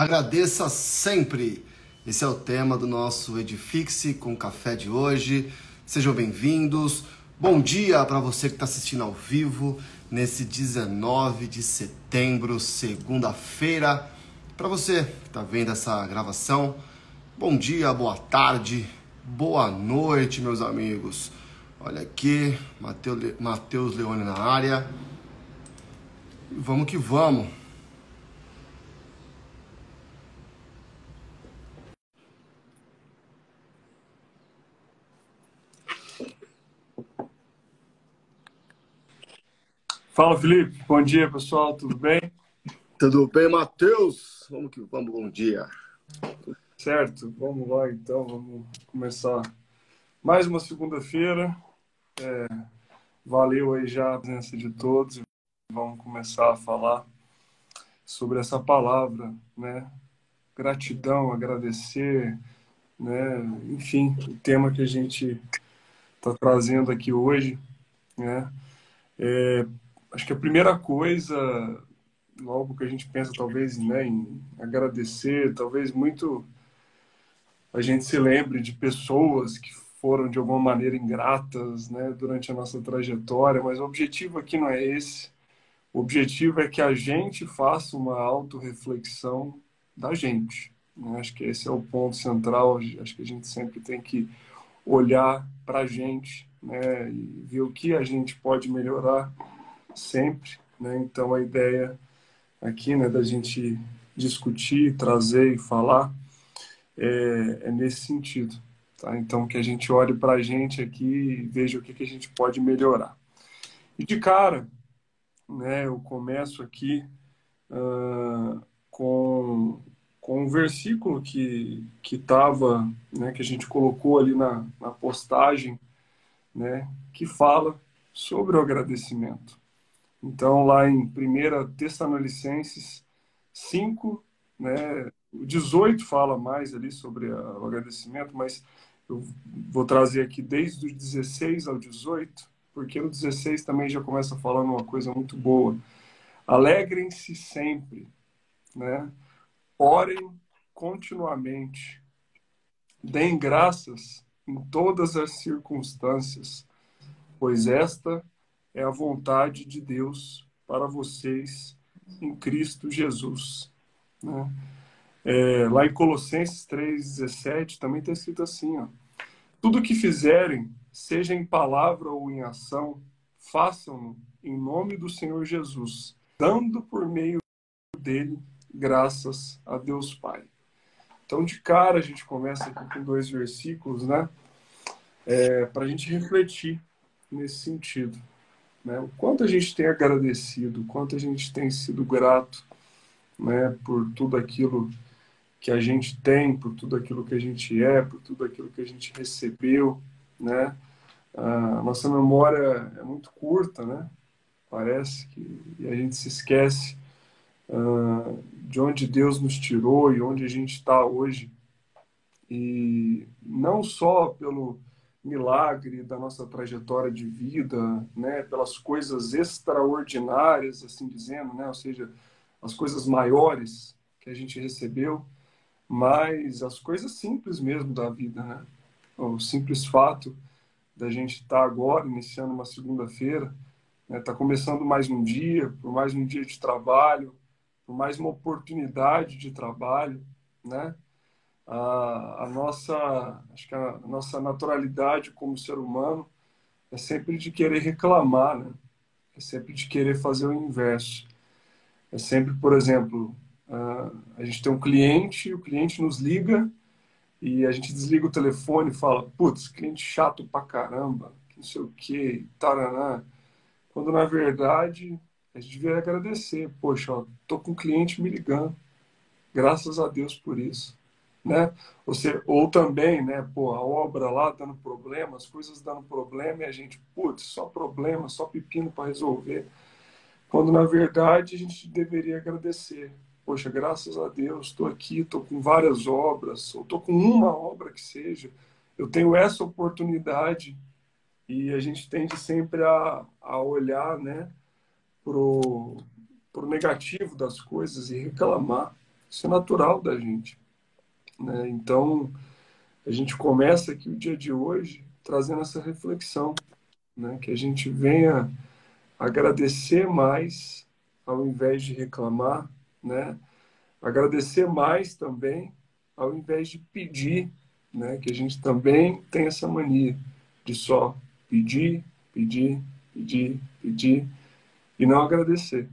Agradeça sempre. Esse é o tema do nosso Edifixe com Café de hoje. Sejam bem-vindos. Bom dia para você que está assistindo ao vivo nesse 19 de setembro, segunda-feira. Para você que está vendo essa gravação, bom dia, boa tarde, boa noite, meus amigos. Olha aqui, Matheus Leone na área. Vamos que vamos. Fala, Felipe. Bom dia, pessoal. Tudo bem? Tudo bem, Matheus? Vamos que vamos. Bom dia. Certo. Vamos lá, então. Vamos começar mais uma segunda-feira. É, valeu aí já a presença de todos. Vamos começar a falar sobre essa palavra, né? Gratidão, agradecer, né? Enfim, o tema que a gente está trazendo aqui hoje, né? É, acho que a primeira coisa, logo que a gente pensa talvez né, em agradecer, talvez muito a gente se lembre de pessoas que foram de alguma maneira ingratas né, durante a nossa trajetória, mas o objetivo aqui não é esse. O objetivo é que a gente faça uma autorreflexão da gente. Né? Acho que esse é o ponto central. Acho que a gente sempre tem que olhar para a gente né, e ver o que a gente pode melhorar sempre. Né? Então, a ideia aqui né, da gente discutir, trazer e falar é, é nesse sentido. Tá? Então, que a gente olhe para a gente aqui e veja o que, que a gente pode melhorar. E de cara, né, eu começo aqui uh, com, com um versículo que que estava, né, que a gente colocou ali na, na postagem, né, que fala sobre o agradecimento. Então, lá em 1 Tessalonicenses 5, né, o 18 fala mais ali sobre o agradecimento, mas eu vou trazer aqui desde o 16 ao 18, porque no 16 também já começa falando uma coisa muito boa. Alegrem-se sempre, né? Orem continuamente. Deem graças em todas as circunstâncias, pois esta é a vontade de Deus para vocês em Cristo Jesus. Né? É, lá em Colossenses 3,17 também está escrito assim: ó, tudo que fizerem, seja em palavra ou em ação, façam-no em nome do Senhor Jesus, dando por meio dele graças a Deus Pai. Então, de cara, a gente começa com dois versículos, né? É, para a gente refletir nesse sentido. Né? O quanto a gente tem agradecido, o quanto a gente tem sido grato né, por tudo aquilo que a gente tem, por tudo aquilo que a gente é, por tudo aquilo que a gente recebeu, né? A nossa memória é muito curta, né? Parece que e a gente se esquece uh, de onde Deus nos tirou e onde a gente está hoje. E não só pelo milagre da nossa trajetória de vida, né, pelas coisas extraordinárias, assim dizendo, né, ou seja, as coisas maiores que a gente recebeu, mas as coisas simples mesmo da vida, né? O simples fato da gente estar tá agora iniciando uma segunda-feira, né, tá começando mais um dia, por mais um dia de trabalho, por mais uma oportunidade de trabalho, né? A, a nossa acho que a nossa naturalidade como ser humano é sempre de querer reclamar, né? É sempre de querer fazer o inverso. É sempre, por exemplo, a gente tem um cliente, o cliente nos liga e a gente desliga o telefone e fala, putz, cliente chato pra caramba, não sei o que, taraná. Quando na verdade a gente devia agradecer, poxa, ó, tô com um cliente me ligando, graças a Deus por isso né? Ou, seja, ou também, né, pô, a obra lá dando problema, as coisas dando problema e a gente, putz, só problema, só pepino para resolver. Quando na verdade a gente deveria agradecer. Poxa, graças a Deus, estou aqui, estou com várias obras, ou estou com uma obra que seja, eu tenho essa oportunidade e a gente tende sempre a, a olhar, né, pro, pro negativo das coisas e reclamar Isso é natural da gente. Né? Então, a gente começa aqui o dia de hoje trazendo essa reflexão, né? que a gente venha agradecer mais ao invés de reclamar, né? agradecer mais também ao invés de pedir, né? que a gente também tem essa mania de só pedir, pedir, pedir, pedir e não agradecer.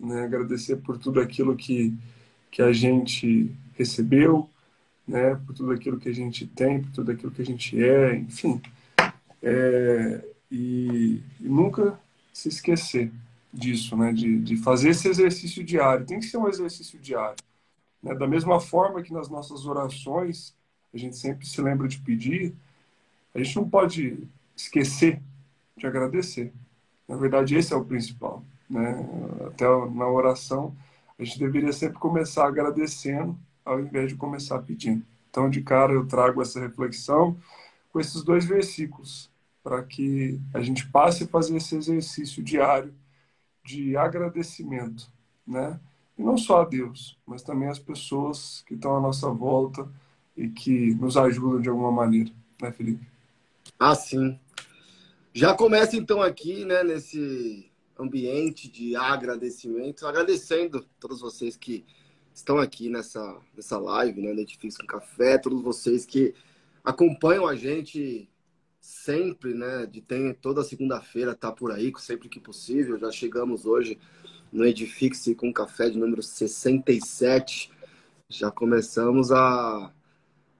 Né? Agradecer por tudo aquilo que, que a gente recebeu, né? por tudo aquilo que a gente tem, por tudo aquilo que a gente é, enfim. É, e, e, nunca se esquecer disso, né? de, de fazer esse exercício diário. Tem que ser um exercício diário. Né? Da mesma forma que nas nossas orações a gente sempre se lembra de pedir, a gente não pode esquecer de agradecer. Na verdade, esse é o principal. Né? Até na oração, a gente deveria sempre começar agradecendo ao invés de começar pedindo. Então, de cara, eu trago essa reflexão com esses dois versículos, para que a gente passe a fazer esse exercício diário de agradecimento, né? E não só a Deus, mas também as pessoas que estão à nossa volta e que nos ajudam de alguma maneira, né, Felipe? Ah, sim. Já começa então aqui, né, nesse ambiente de agradecimento, agradecendo todos vocês que estão aqui nessa, nessa live, né, Edifício com Café, todos vocês que acompanham a gente sempre, né, de tem toda segunda-feira tá por aí, sempre que possível. Já chegamos hoje no Edifice com Café de número 67. Já começamos a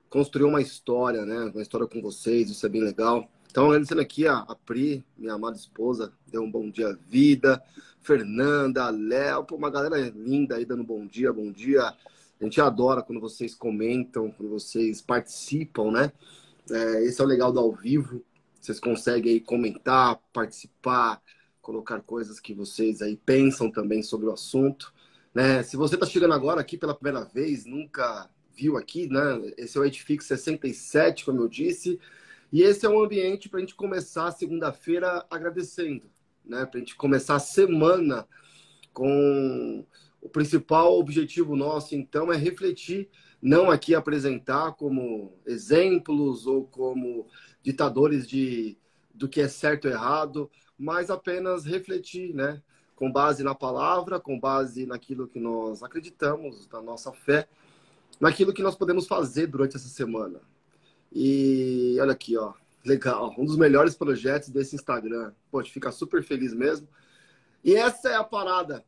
construir uma história, né, uma história com vocês, isso é bem legal. Então, agradecendo aqui a, a Pri, minha amada esposa, deu um bom dia vida. Fernanda, Léo, uma galera linda aí dando bom dia, bom dia. A gente adora quando vocês comentam, quando vocês participam, né? É, esse é o legal do ao vivo. Vocês conseguem aí comentar, participar, colocar coisas que vocês aí pensam também sobre o assunto. Né? Se você está chegando agora aqui pela primeira vez, nunca viu aqui, né? Esse é o Edifix 67, como eu disse. E esse é um ambiente para a gente começar segunda-feira agradecendo, né? Para a gente começar a semana com o principal objetivo nosso, então, é refletir, não aqui apresentar como exemplos ou como ditadores de do que é certo ou errado, mas apenas refletir, né? Com base na palavra, com base naquilo que nós acreditamos, na nossa fé, naquilo que nós podemos fazer durante essa semana, e olha aqui, ó. Legal. Um dos melhores projetos desse Instagram. Pô, te fica super feliz mesmo. E essa é a parada.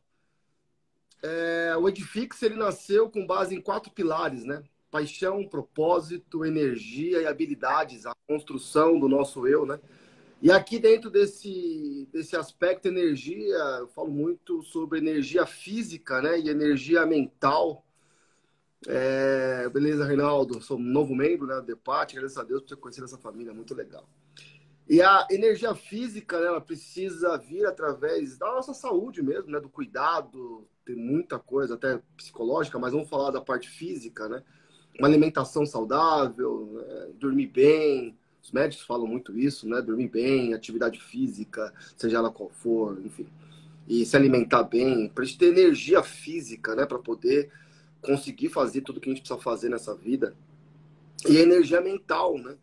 É, o Edifix ele nasceu com base em quatro pilares, né? Paixão, propósito, energia e habilidades, a construção do nosso eu, né? E aqui dentro desse, desse aspecto energia, eu falo muito sobre energia física, né? E energia mental, é, beleza, Reinaldo? Sou novo membro né, do DEPAT, agradeço a Deus por ter conhecido essa família, muito legal. E a energia física, né, ela precisa vir através da nossa saúde mesmo, né, do cuidado, tem muita coisa, até psicológica, mas vamos falar da parte física, né? Uma alimentação saudável, né, dormir bem, os médicos falam muito isso, né? Dormir bem, atividade física, seja ela qual for, enfim. E se alimentar bem, para a gente ter energia física, né? Para poder conseguir fazer tudo que a gente precisa fazer nessa vida. E a energia mental, né?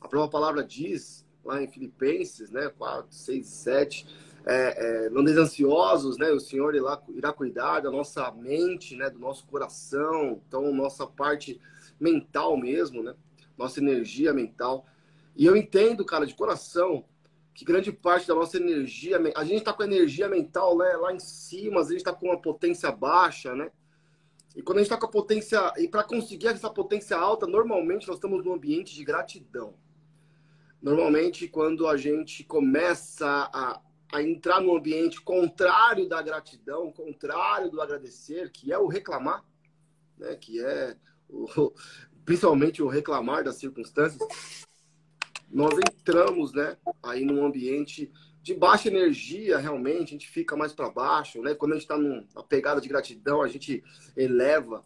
A própria palavra diz, lá em Filipenses, né, 4, 6 7, é, é, não ansiosos, né, o Senhor irá, irá cuidar da nossa mente, né, do nosso coração, então nossa parte mental mesmo, né, nossa energia mental. E eu entendo, cara, de coração, que grande parte da nossa energia, a gente está com a energia mental né, lá em cima, a gente está com uma potência baixa, né? E quando a gente está com a potência, e para conseguir essa potência alta, normalmente nós estamos num ambiente de gratidão. Normalmente, quando a gente começa a, a entrar num ambiente contrário da gratidão, contrário do agradecer, que é o reclamar, né? que é o, principalmente o reclamar das circunstâncias, nós entramos né, aí num ambiente de baixa energia, realmente, a gente fica mais para baixo, né? Quando a gente está numa pegada de gratidão, a gente eleva.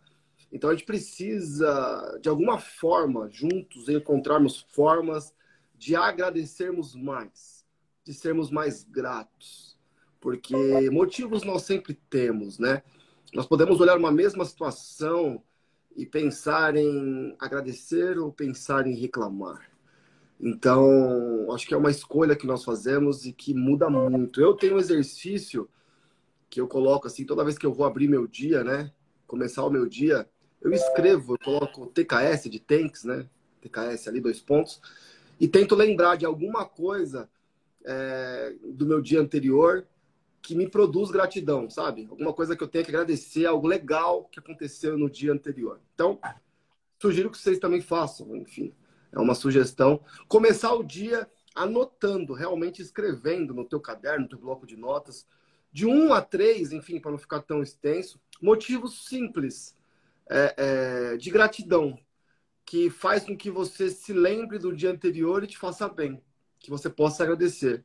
Então a gente precisa, de alguma forma, juntos, encontrarmos formas de agradecermos mais, de sermos mais gratos. Porque motivos nós sempre temos, né? Nós podemos olhar uma mesma situação e pensar em agradecer ou pensar em reclamar. Então, acho que é uma escolha que nós fazemos e que muda muito. Eu tenho um exercício que eu coloco assim, toda vez que eu vou abrir meu dia, né? Começar o meu dia, eu escrevo, eu coloco TKS de tanks, né? TKS ali, dois pontos, e tento lembrar de alguma coisa é, do meu dia anterior que me produz gratidão, sabe? Alguma coisa que eu tenha que agradecer, algo legal que aconteceu no dia anterior. Então, sugiro que vocês também façam, enfim. É uma sugestão. Começar o dia anotando, realmente escrevendo no teu caderno, no teu bloco de notas, de um a três, enfim, para não ficar tão extenso, motivos simples é, é, de gratidão que faz com que você se lembre do dia anterior e te faça bem, que você possa agradecer.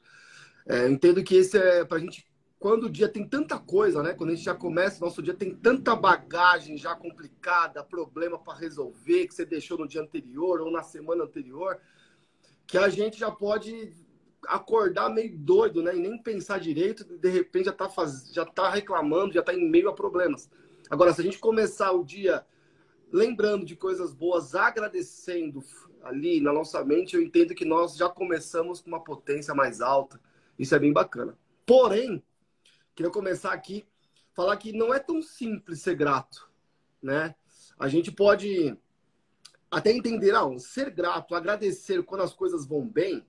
É, entendo que esse é para a gente quando o dia tem tanta coisa, né? Quando a gente já começa, nosso dia tem tanta bagagem já complicada, problema para resolver que você deixou no dia anterior ou na semana anterior, que a gente já pode acordar meio doido, né? E nem pensar direito, de repente já tá, faz... já tá reclamando, já tá em meio a problemas. Agora, se a gente começar o dia lembrando de coisas boas, agradecendo ali na nossa mente, eu entendo que nós já começamos com uma potência mais alta. Isso é bem bacana. Porém, Queria começar aqui falar que não é tão simples ser grato, né? A gente pode até entender, ah, ser grato, agradecer quando as coisas vão bem,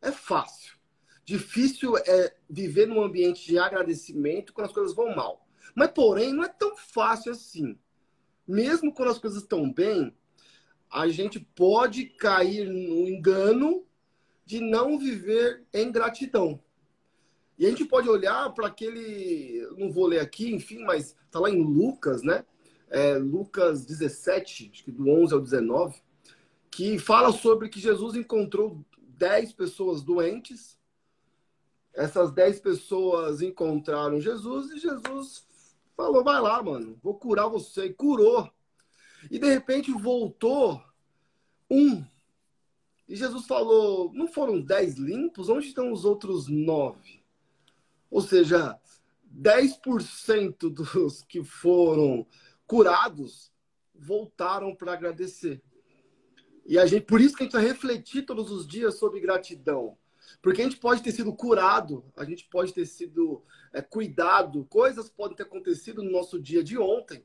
é fácil. Difícil é viver num ambiente de agradecimento quando as coisas vão mal. Mas, porém, não é tão fácil assim. Mesmo quando as coisas estão bem, a gente pode cair no engano de não viver em gratidão. E a gente pode olhar para aquele, não vou ler aqui, enfim, mas está lá em Lucas, né? É, Lucas 17, acho que do 11 ao 19, que fala sobre que Jesus encontrou 10 pessoas doentes. Essas 10 pessoas encontraram Jesus e Jesus falou: vai lá, mano, vou curar você. E curou. E de repente voltou um. E Jesus falou: não foram 10 limpos? Onde estão os outros nove? Ou seja, 10% dos que foram curados voltaram para agradecer. E a gente, por isso que a gente vai refletir todos os dias sobre gratidão. Porque a gente pode ter sido curado, a gente pode ter sido é, cuidado, coisas podem ter acontecido no nosso dia de ontem.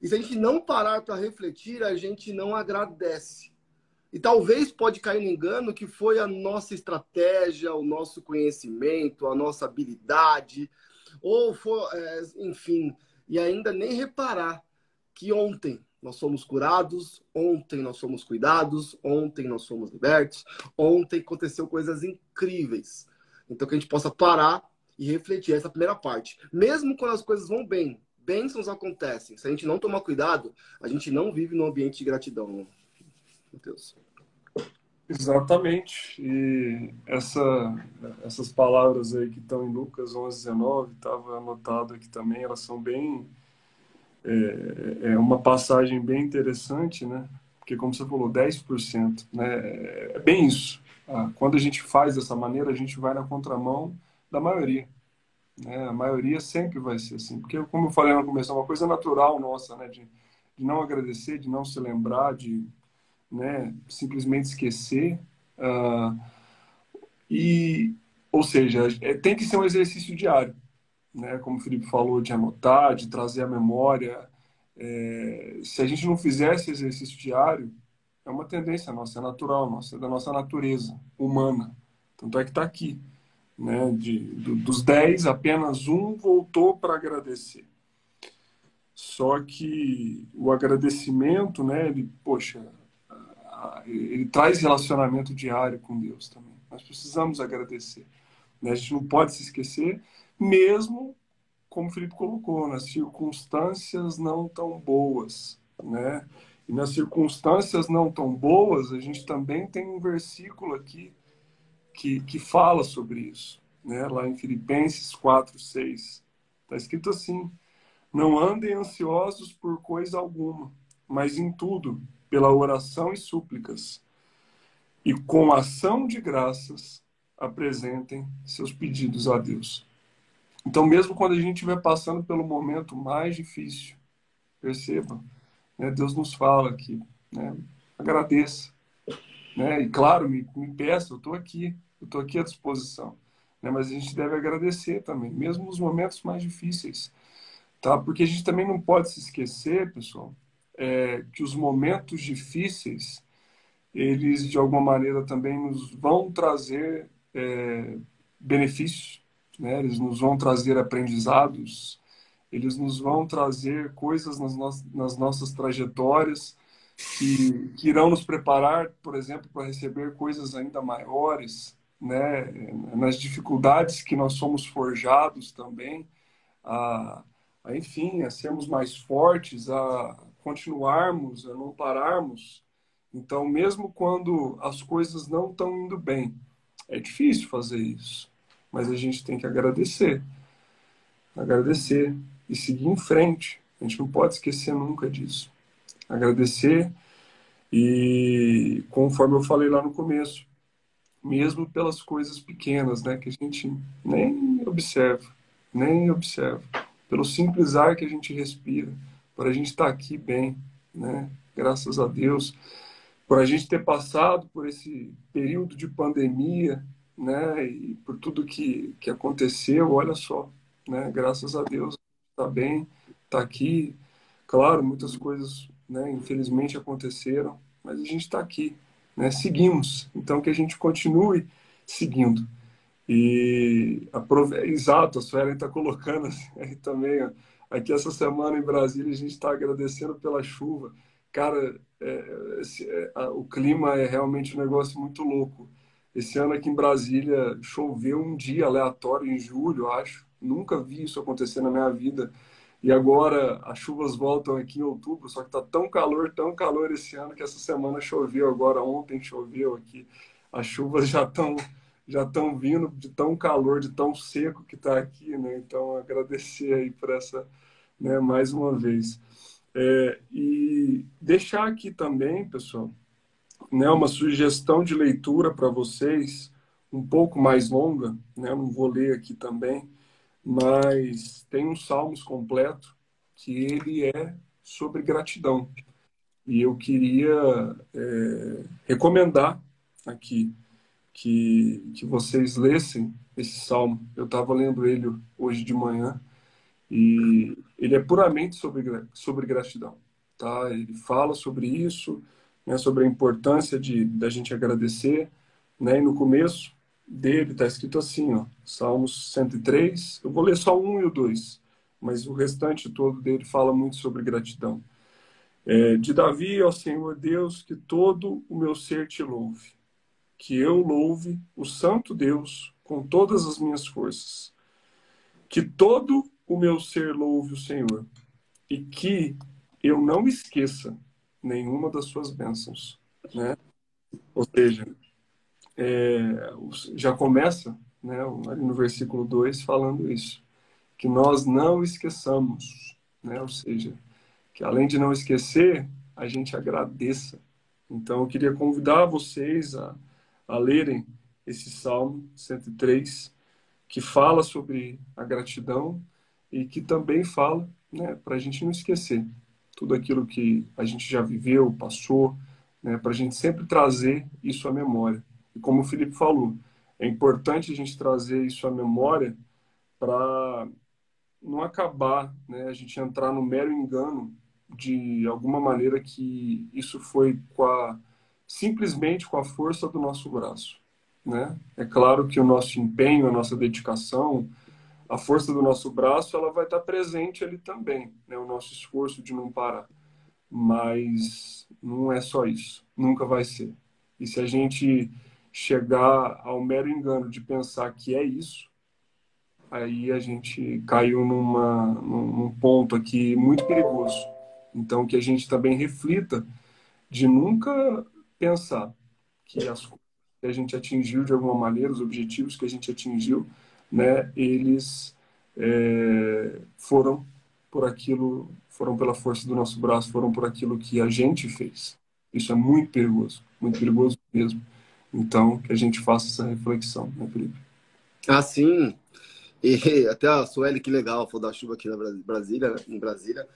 E se a gente não parar para refletir, a gente não agradece. E talvez pode cair no engano que foi a nossa estratégia, o nosso conhecimento, a nossa habilidade, ou for, é, enfim, e ainda nem reparar que ontem nós somos curados, ontem nós somos cuidados, ontem nós somos libertos, ontem aconteceu coisas incríveis. Então que a gente possa parar e refletir essa primeira parte. Mesmo quando as coisas vão bem, bênçãos acontecem. Se a gente não tomar cuidado, a gente não vive num ambiente de gratidão. Deus. Exatamente. E essa, essas palavras aí que estão em Lucas 11, 19, estava anotado aqui também, elas são bem. É, é uma passagem bem interessante, né? Porque, como você falou, 10%, né? É bem isso. Ah, quando a gente faz dessa maneira, a gente vai na contramão da maioria. Né? A maioria sempre vai ser assim. Porque, como eu falei no começo, é uma coisa natural nossa, né? De, de não agradecer, de não se lembrar, de né, simplesmente esquecer. Uh, e, ou seja, é, tem que ser um exercício diário, né? Como o Felipe falou, de anotar, de trazer a memória. É, se a gente não fizer esse exercício diário, é uma tendência nossa, é natural nossa, é da nossa natureza humana. Tanto é que está aqui. Né? De, do, dos dez, apenas um voltou para agradecer. Só que o agradecimento, né, ele, poxa, ele traz relacionamento diário com Deus também. Nós precisamos agradecer. Né? A gente não pode se esquecer, mesmo como o Felipe colocou, nas circunstâncias não tão boas, né? E nas circunstâncias não tão boas, a gente também tem um versículo aqui que, que fala sobre isso, né? Lá em Filipenses 4, 6. Está escrito assim: Não andem ansiosos por coisa alguma, mas em tudo, pela oração e súplicas, e com ação de graças apresentem seus pedidos a Deus. Então, mesmo quando a gente estiver passando pelo momento mais difícil, perceba, né, Deus nos fala que né, agradeça. Né? E claro, me, me peça, eu estou aqui, eu estou aqui à disposição. Né? Mas a gente deve agradecer também, mesmo nos momentos mais difíceis. Tá? Porque a gente também não pode se esquecer, pessoal, é, que os momentos difíceis, eles de alguma maneira também nos vão trazer é, benefícios, né? eles nos vão trazer aprendizados, eles nos vão trazer coisas nas, no nas nossas trajetórias que, que irão nos preparar, por exemplo, para receber coisas ainda maiores, né? nas dificuldades que nós somos forjados também, a, a, enfim, a sermos mais fortes, a continuarmos, a não pararmos. Então, mesmo quando as coisas não estão indo bem, é difícil fazer isso, mas a gente tem que agradecer. Agradecer e seguir em frente. A gente não pode esquecer nunca disso. Agradecer e, conforme eu falei lá no começo, mesmo pelas coisas pequenas, né, que a gente nem observa, nem observa, pelo simples ar que a gente respira, por a gente estar aqui bem, né, graças a Deus, por a gente ter passado por esse período de pandemia, né, e por tudo que, que aconteceu, olha só, né, graças a Deus, está bem, está aqui. Claro, muitas coisas, né, infelizmente aconteceram, mas a gente está aqui, né, seguimos. Então, que a gente continue seguindo. E, aprove... exato, a Suelen está colocando aí também, ó, aqui essa semana em Brasília, a gente está agradecendo pela chuva. Cara, é, esse, é, a, o clima é realmente um negócio muito louco. Esse ano aqui em Brasília choveu um dia aleatório, em julho, acho. Nunca vi isso acontecer na minha vida. E agora as chuvas voltam aqui em outubro, só que tá tão calor, tão calor esse ano que essa semana choveu, agora ontem choveu aqui. As chuvas já estão já estão vindo de tão calor, de tão seco que está aqui, né? Então agradecer aí por essa, né, mais uma vez. É, e deixar aqui também, pessoal, né, uma sugestão de leitura para vocês, um pouco mais longa, né? Não vou ler aqui também, mas tem um Salmos completo que ele é sobre gratidão. E eu queria é, recomendar aqui que, que vocês lessem esse salmo. Eu estava lendo ele hoje de manhã e ele é puramente sobre, sobre gratidão. Tá? Ele fala sobre isso, né, sobre a importância de da gente agradecer. Né? E no começo dele está escrito assim, ó, Salmos 103. Eu vou ler só um e o dois, mas o restante todo dele fala muito sobre gratidão. É, de Davi ao Senhor Deus, que todo o meu ser te louve, que eu louve o Santo Deus com todas as minhas forças, que todo o meu ser louve o Senhor e que eu não esqueça nenhuma das suas bênçãos, né? Ou seja, é, já começa né, ali no versículo 2 falando isso, que nós não esqueçamos, né, ou seja, que além de não esquecer, a gente agradeça. Então eu queria convidar vocês a, a lerem esse Salmo 103, que fala sobre a gratidão e que também fala né, para a gente não esquecer tudo aquilo que a gente já viveu, passou, né, para a gente sempre trazer isso à memória. E como o Felipe falou, é importante a gente trazer isso à memória para não acabar, né, a gente entrar no mero engano de alguma maneira que isso foi com a, simplesmente com a força do nosso braço. Né? É claro que o nosso empenho, a nossa dedicação, a força do nosso braço, ela vai estar presente ali também, né? o nosso esforço de não parar. Mas não é só isso, nunca vai ser. E se a gente chegar ao mero engano de pensar que é isso, aí a gente caiu numa, num ponto aqui muito perigoso. Então, que a gente também reflita de nunca pensar que as coisas que a gente atingiu de alguma maneira, os objetivos que a gente atingiu, né, eles é, foram por aquilo, foram pela força do nosso braço, foram por aquilo que a gente fez. Isso é muito perigoso, muito perigoso mesmo. Então, que a gente faça essa reflexão, né, Felipe? Ah, sim. E até a Sueli, que legal, falou da chuva aqui na Brasília, né? em Brasília.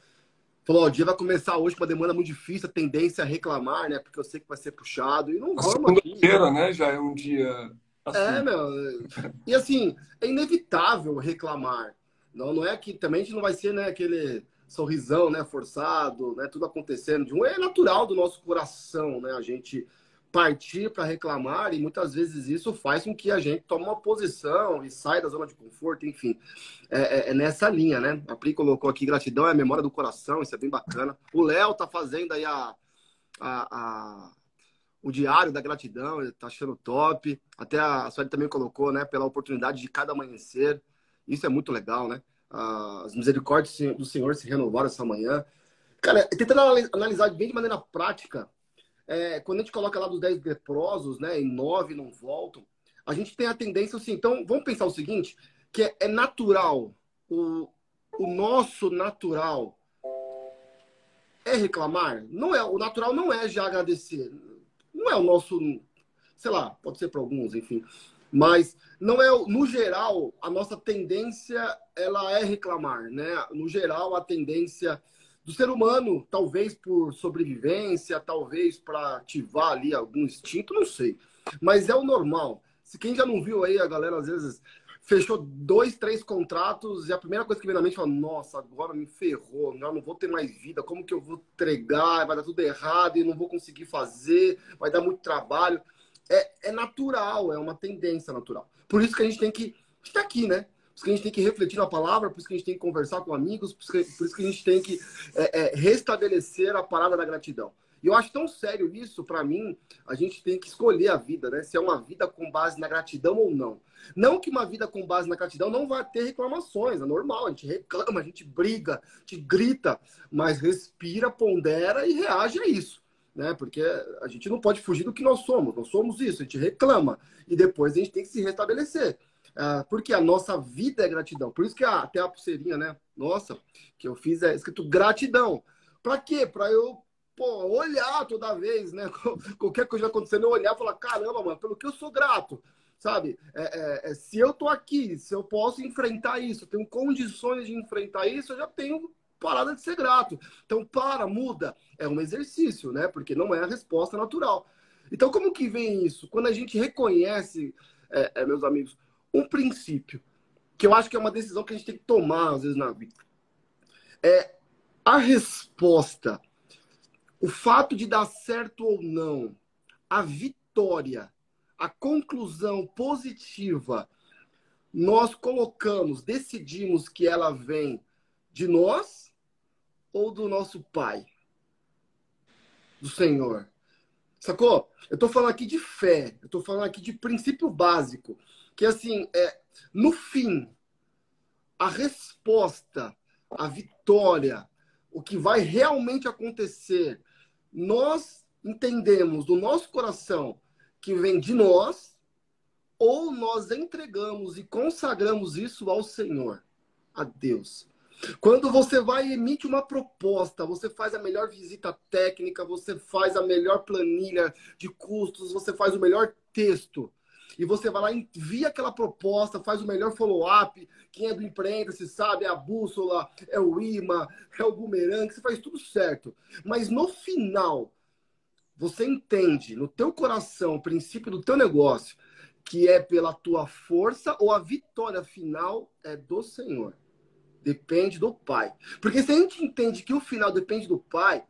Falou, o dia vai começar hoje com uma demanda muito difícil, a tendência a reclamar, né? Porque eu sei que vai ser puxado. E não vamos aqui. Segunda-feira, né? Já é um dia assim. É, meu. E assim, é inevitável reclamar. Não, não é que também a gente não vai ser né, aquele sorrisão, né, forçado, né, tudo acontecendo de um é natural do nosso coração, né, a gente partir para reclamar e muitas vezes isso faz com que a gente tome uma posição e saia da zona de conforto, enfim, é, é, é nessa linha, né? A Pri colocou aqui gratidão é a memória do coração, isso é bem bacana. O Léo tá fazendo aí a, a, a o diário da gratidão, tá achando top. Até a Sueli também colocou, né, pela oportunidade de cada amanhecer. Isso é muito legal, né? As misericórdias do Senhor se renovaram essa manhã. Cara, tentando analisar bem de maneira prática, é, quando a gente coloca lá dos 10 leprosos, né, e 9 não voltam, a gente tem a tendência assim. Então, vamos pensar o seguinte, que é, é natural, o, o nosso natural é reclamar? Não é, o natural não é já agradecer. Não é o nosso, sei lá, pode ser para alguns, enfim. Mas não é, no geral, a nossa tendência ela é reclamar, né? No geral, a tendência do ser humano, talvez por sobrevivência, talvez para ativar ali algum instinto, não sei. Mas é o normal. Se quem já não viu aí, a galera às vezes fechou dois, três contratos e a primeira coisa que vem na mente é nossa, agora me ferrou, não, não vou ter mais vida, como que eu vou entregar, vai dar tudo errado e não vou conseguir fazer, vai dar muito trabalho é, é natural, é uma tendência natural. Por isso que a gente tem que estar aqui, né? Por isso que a gente tem que refletir na palavra, por isso que a gente tem que conversar com amigos, por isso que, por isso que a gente tem que é, é, restabelecer a parada da gratidão. E eu acho tão sério isso, para mim, a gente tem que escolher a vida, né? Se é uma vida com base na gratidão ou não. Não que uma vida com base na gratidão não vai ter reclamações, é normal, a gente reclama, a gente briga, a gente grita, mas respira, pondera e reage a isso né? Porque a gente não pode fugir do que nós somos. Nós somos isso, a gente reclama e depois a gente tem que se restabelecer. Uh, porque a nossa vida é gratidão. Por isso que a, até a pulseirinha, né? Nossa, que eu fiz é escrito gratidão. Para quê? Para eu pô, olhar toda vez, né? Qualquer coisa acontecendo, eu olhar e falar: caramba, mano, pelo que eu sou grato. Sabe? É, é, é, se eu tô aqui, se eu posso enfrentar isso, tenho condições de enfrentar isso, eu já tenho parada de ser grato. Então, para, muda. É um exercício, né? Porque não é a resposta natural. Então, como que vem isso? Quando a gente reconhece, é, é, meus amigos, um princípio, que eu acho que é uma decisão que a gente tem que tomar, às vezes, na vida. É a resposta, o fato de dar certo ou não, a vitória, a conclusão positiva, nós colocamos, decidimos que ela vem de nós ou do nosso Pai? Do Senhor. Sacou? Eu tô falando aqui de fé, eu tô falando aqui de princípio básico, que assim, é, no fim, a resposta, a vitória, o que vai realmente acontecer, nós entendemos do nosso coração que vem de nós, ou nós entregamos e consagramos isso ao Senhor, a Deus. Quando você vai e emite uma proposta, você faz a melhor visita técnica, você faz a melhor planilha de custos, você faz o melhor texto. E você vai lá, envia aquela proposta, faz o melhor follow-up. Quem é do empreenda, se sabe, é a bússola, é o imã, é o boomerang, você faz tudo certo. Mas no final, você entende no teu coração o princípio do teu negócio, que é pela tua força ou a vitória final é do Senhor depende do pai. Porque se a gente entende que o final depende do pai,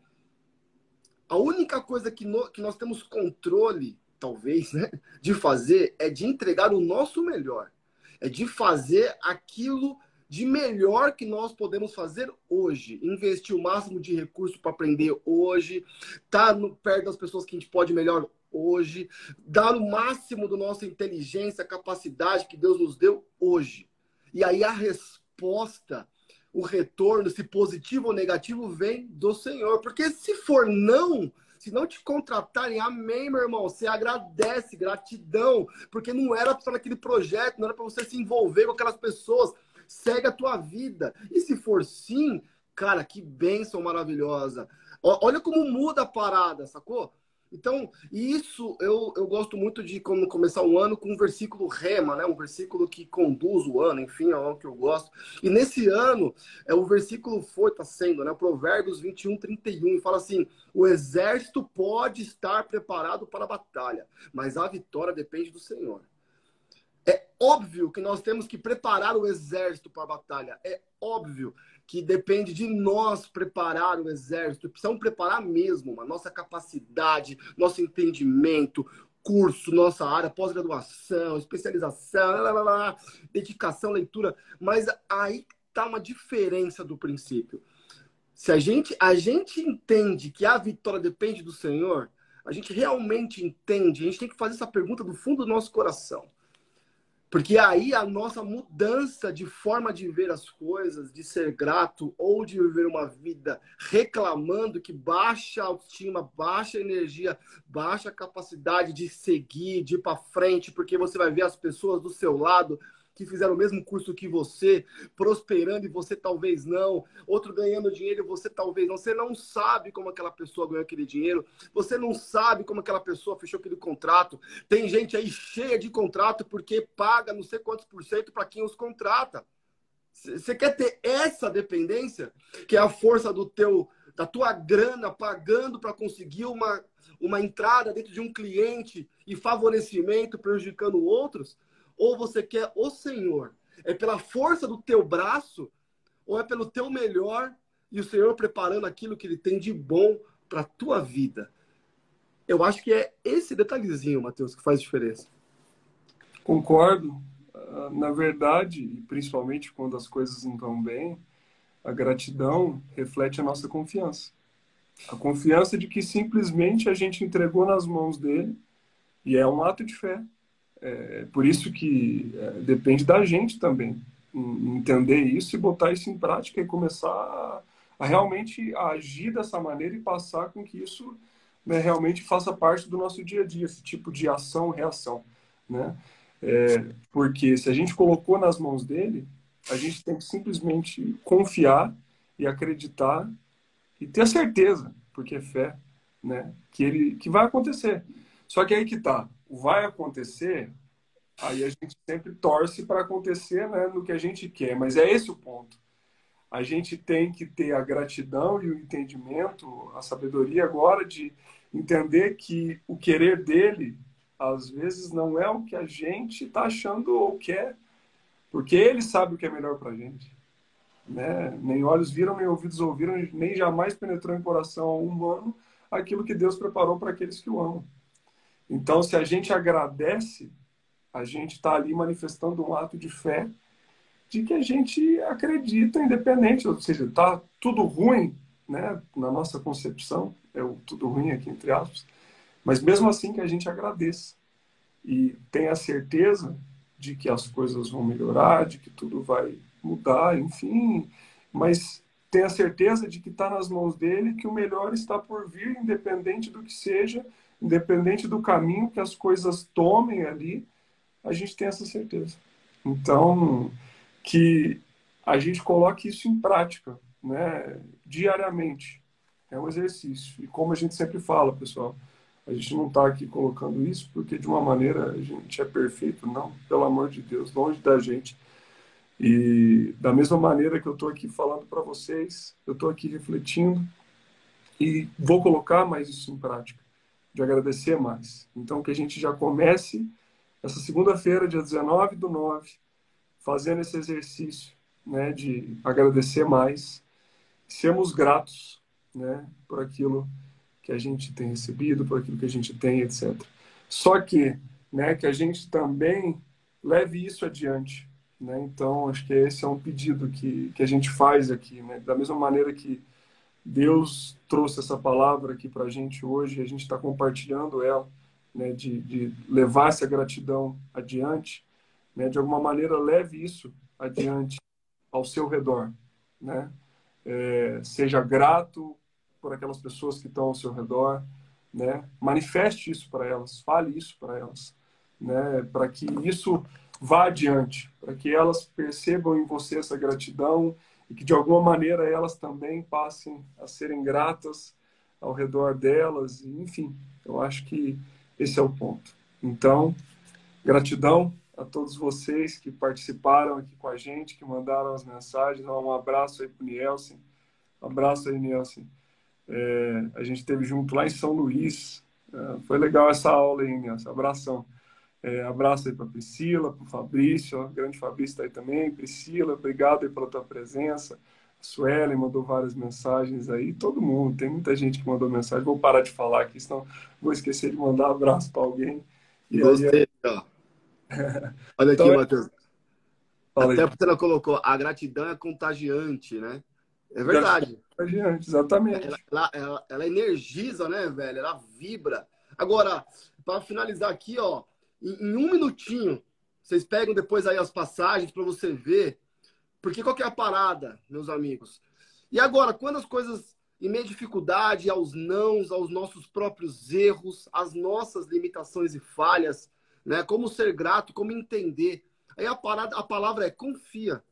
a única coisa que, no, que nós temos controle, talvez, né, de fazer é de entregar o nosso melhor. É de fazer aquilo de melhor que nós podemos fazer hoje. Investir o máximo de recurso para aprender hoje, estar tá perto das pessoas que a gente pode melhor hoje, dar o máximo da nossa inteligência, capacidade que Deus nos deu hoje. E aí a resposta, o retorno, se positivo ou negativo, vem do Senhor. Porque se for não, se não te contratarem, amém, meu irmão. Você agradece, gratidão, porque não era para estar naquele projeto, não era para você se envolver com aquelas pessoas. Segue a tua vida. E se for sim, cara, que bênção maravilhosa. Olha como muda a parada, sacou? Então, isso eu, eu gosto muito de como começar o ano com um versículo rema, né? Um versículo que conduz o ano, enfim, é o que eu gosto. E nesse ano, é o versículo foi, está sendo, né? Provérbios 21, 31, fala assim: o exército pode estar preparado para a batalha, mas a vitória depende do Senhor. É óbvio que nós temos que preparar o exército para a batalha. É óbvio que depende de nós preparar o exército. Precisamos preparar mesmo a nossa capacidade, nosso entendimento, curso, nossa área, pós-graduação, especialização, lá, lá, lá, dedicação, leitura. Mas aí está uma diferença do princípio. Se a gente, a gente entende que a vitória depende do Senhor, a gente realmente entende, a gente tem que fazer essa pergunta do fundo do nosso coração. Porque aí a nossa mudança de forma de ver as coisas, de ser grato ou de viver uma vida reclamando que baixa autoestima, baixa energia, baixa capacidade de seguir, de ir para frente, porque você vai ver as pessoas do seu lado que fizeram o mesmo curso que você, prosperando e você talvez não, outro ganhando dinheiro e você talvez não. Você não sabe como aquela pessoa ganhou aquele dinheiro, você não sabe como aquela pessoa fechou aquele contrato. Tem gente aí cheia de contrato porque paga não sei quantos por cento para quem os contrata. Você quer ter essa dependência, que é a força do teu da tua grana pagando para conseguir uma, uma entrada dentro de um cliente e favorecimento prejudicando outros? Ou você quer o Senhor? É pela força do teu braço? Ou é pelo teu melhor e o Senhor preparando aquilo que Ele tem de bom para a tua vida? Eu acho que é esse detalhezinho, Mateus, que faz diferença. Concordo. Ah, na verdade, principalmente quando as coisas não vão bem, a gratidão reflete a nossa confiança. A confiança de que simplesmente a gente entregou nas mãos dele e é um ato de fé. É, por isso que é, depende da gente também entender isso e botar isso em prática e começar a, a realmente agir dessa maneira e passar com que isso né, realmente faça parte do nosso dia a dia, esse tipo de ação, reação, né? É, porque se a gente colocou nas mãos dele, a gente tem que simplesmente confiar e acreditar e ter certeza, porque é fé, né, que ele que vai acontecer. Só que aí que tá, vai acontecer, aí a gente sempre torce para acontecer né, no que a gente quer, mas é esse o ponto. A gente tem que ter a gratidão e o entendimento, a sabedoria agora de entender que o querer dele, às vezes, não é o que a gente está achando ou quer, porque ele sabe o que é melhor para a gente. Né? Nem olhos viram, nem ouvidos ouviram, nem jamais penetrou em coração humano aquilo que Deus preparou para aqueles que o amam. Então, se a gente agradece, a gente está ali manifestando um ato de fé de que a gente acredita independente, ou seja, está tudo ruim, né, na nossa concepção, é o tudo ruim aqui entre aspas, mas mesmo assim que a gente agradeça e tenha certeza de que as coisas vão melhorar, de que tudo vai mudar, enfim, mas tenha certeza de que está nas mãos dele, que o melhor está por vir, independente do que seja, independente do caminho que as coisas tomem ali, a gente tem essa certeza. Então, que a gente coloque isso em prática, né, diariamente. É um exercício. E como a gente sempre fala, pessoal, a gente não está aqui colocando isso porque de uma maneira a gente é perfeito, não, pelo amor de Deus, longe da gente. E da mesma maneira que eu estou aqui falando para vocês, eu estou aqui refletindo e vou colocar mais isso em prática de agradecer mais. Então, que a gente já comece essa segunda-feira, dia 19 do 9, fazendo esse exercício né, de agradecer mais, sermos gratos né, por aquilo que a gente tem recebido, por aquilo que a gente tem, etc. Só que, né, que a gente também leve isso adiante. Né? Então, acho que esse é um pedido que, que a gente faz aqui. Né? Da mesma maneira que Deus trouxe essa palavra aqui para a gente hoje, a gente está compartilhando ela, né, de, de, levar essa gratidão adiante, né, de alguma maneira leve isso adiante ao seu redor, né, é, seja grato por aquelas pessoas que estão ao seu redor, né, manifeste isso para elas, fale isso para elas, né, para que isso vá adiante, para que elas percebam em você essa gratidão e que de alguma maneira elas também passem a serem gratas ao redor delas, enfim, Eu acho que esse é o ponto. Então, gratidão a todos vocês que participaram aqui com a gente, que mandaram as mensagens. Um abraço aí para o Nielsen. Um abraço aí, Nielsen. É, a gente esteve junto lá em São Luís. É, foi legal essa aula aí, Nielsen. Abração. É, abraço aí para Priscila, para o Fabrício, o grande Fabrício está aí também. Priscila, obrigado aí pela tua presença. A Suelen mandou várias mensagens aí. Todo mundo, tem muita gente que mandou mensagem. Vou parar de falar aqui, senão vou esquecer de mandar abraço para alguém. E Gostei, aí... ó. Olha aqui, então, Matheus. Até porque ela colocou, a gratidão é contagiante, né? É verdade. Contagiante, exatamente. Ela, ela, ela, ela energiza, né, velho? Ela vibra. Agora, para finalizar aqui, ó, em, um minutinho, vocês pegam depois aí as passagens para você ver. Porque qual que é a parada, meus amigos? E agora, quando as coisas, em meio à dificuldade, aos nãos, aos nossos próprios erros, às nossas limitações e falhas, né? Como ser grato, como entender. Aí a, parada, a palavra é confia.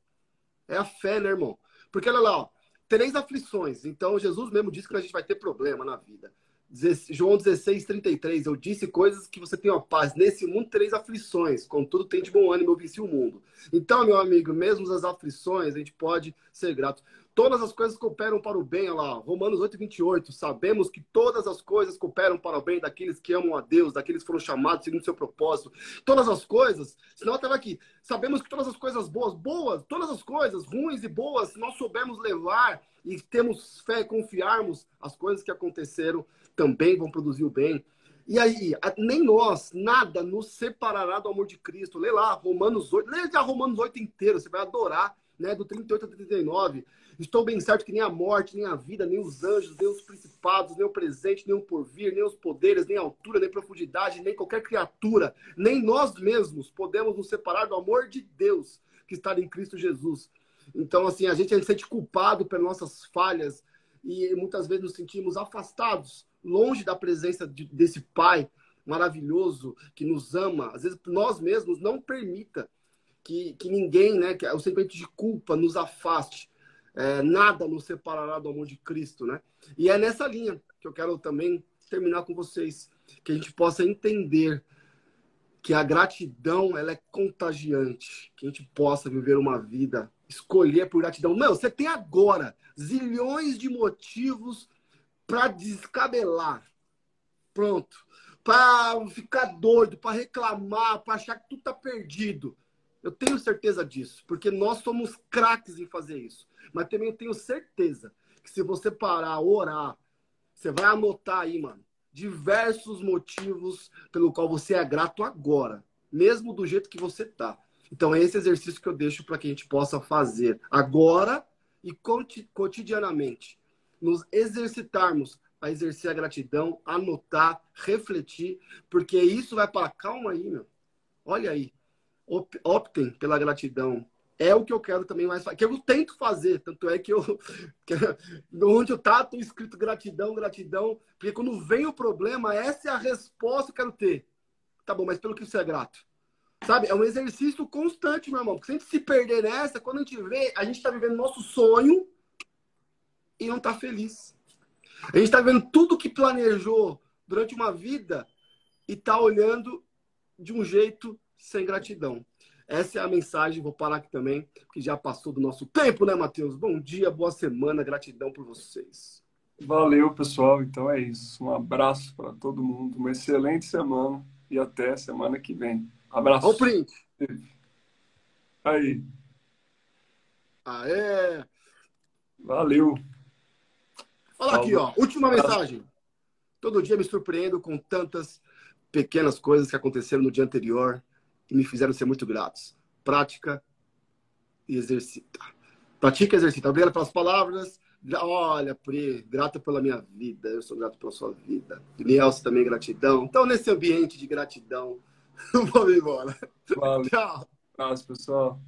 É a fé, né, irmão? Porque olha lá, ó, três aflições. Então, Jesus mesmo disse que a gente vai ter problema na vida. João 16, 33. Eu disse coisas que você tem uma paz. Nesse mundo, três aflições. Contudo, tem de bom ânimo, eu venci o mundo. Então, meu amigo, mesmo as aflições, a gente pode ser grato. Todas as coisas cooperam para o bem, olha lá, Romanos 8, 28. Sabemos que todas as coisas cooperam para o bem daqueles que amam a Deus, daqueles que foram chamados segundo o seu propósito. Todas as coisas, senão estava aqui. Sabemos que todas as coisas boas, boas, todas as coisas ruins e boas, se nós soubermos levar e temos fé confiarmos, as coisas que aconteceram também vão produzir o bem. E aí, nem nós, nada nos separará do amor de Cristo. Lê lá, Romanos 8, lê já Romanos 8 inteiro, você vai adorar, né, do 38 a 39. Estou bem certo que nem a morte, nem a vida, nem os anjos, nem os principados, nem o presente, nem o porvir, nem os poderes, nem a altura, nem profundidade, nem qualquer criatura, nem nós mesmos podemos nos separar do amor de Deus que está em Cristo Jesus. Então, assim, a gente, a gente se sente culpado pelas nossas falhas e muitas vezes nos sentimos afastados, longe da presença de, desse Pai maravilhoso que nos ama. Às vezes, nós mesmos não permita que, que ninguém, né, que o sentimento de culpa nos afaste é, nada nos separará do amor de Cristo, né? E é nessa linha que eu quero também terminar com vocês, que a gente possa entender que a gratidão ela é contagiante, que a gente possa viver uma vida, escolher por gratidão. Não, você tem agora zilhões de motivos para descabelar. Pronto. Para ficar doido, para reclamar, para achar que tudo está perdido. Eu tenho certeza disso, porque nós somos craques em fazer isso. Mas também eu tenho certeza que se você parar, orar, você vai anotar aí, mano, diversos motivos pelo qual você é grato agora, mesmo do jeito que você tá. Então é esse exercício que eu deixo para que a gente possa fazer agora e cotidianamente. Nos exercitarmos a exercer a gratidão, anotar, refletir, porque isso vai para calma aí, meu. Olha aí. Optem pela gratidão é o que eu quero também mais que eu tento fazer, tanto é que eu onde eu tô escrito gratidão, gratidão, porque quando vem o problema, essa é a resposta que eu quero ter. Tá bom, mas pelo que você é grato? Sabe? É um exercício constante, meu irmão, porque se a gente se perder nessa, quando a gente vê, a gente está vivendo nosso sonho e não está feliz. A gente está vendo tudo que planejou durante uma vida e está olhando de um jeito sem gratidão. Essa é a mensagem. Vou parar aqui também, que já passou do nosso tempo, né, Matheus? Bom dia, boa semana, gratidão por vocês. Valeu, pessoal. Então é isso. Um abraço para todo mundo, uma excelente semana e até semana que vem. Abraço. Olha o print. Aí. Aê! Valeu. Olha aqui, ó. Última mensagem. Todo dia me surpreendo com tantas pequenas coisas que aconteceram no dia anterior e me fizeram ser muito gratos. Prática e exercita. Pratica e exercita. Obrigado pelas palavras. Olha, Pri, grata pela minha vida. Eu sou grato pela sua vida. Nelson também, gratidão. Então, nesse ambiente de gratidão, vamos embora. Valeu. Tchau. Abraço, pessoal.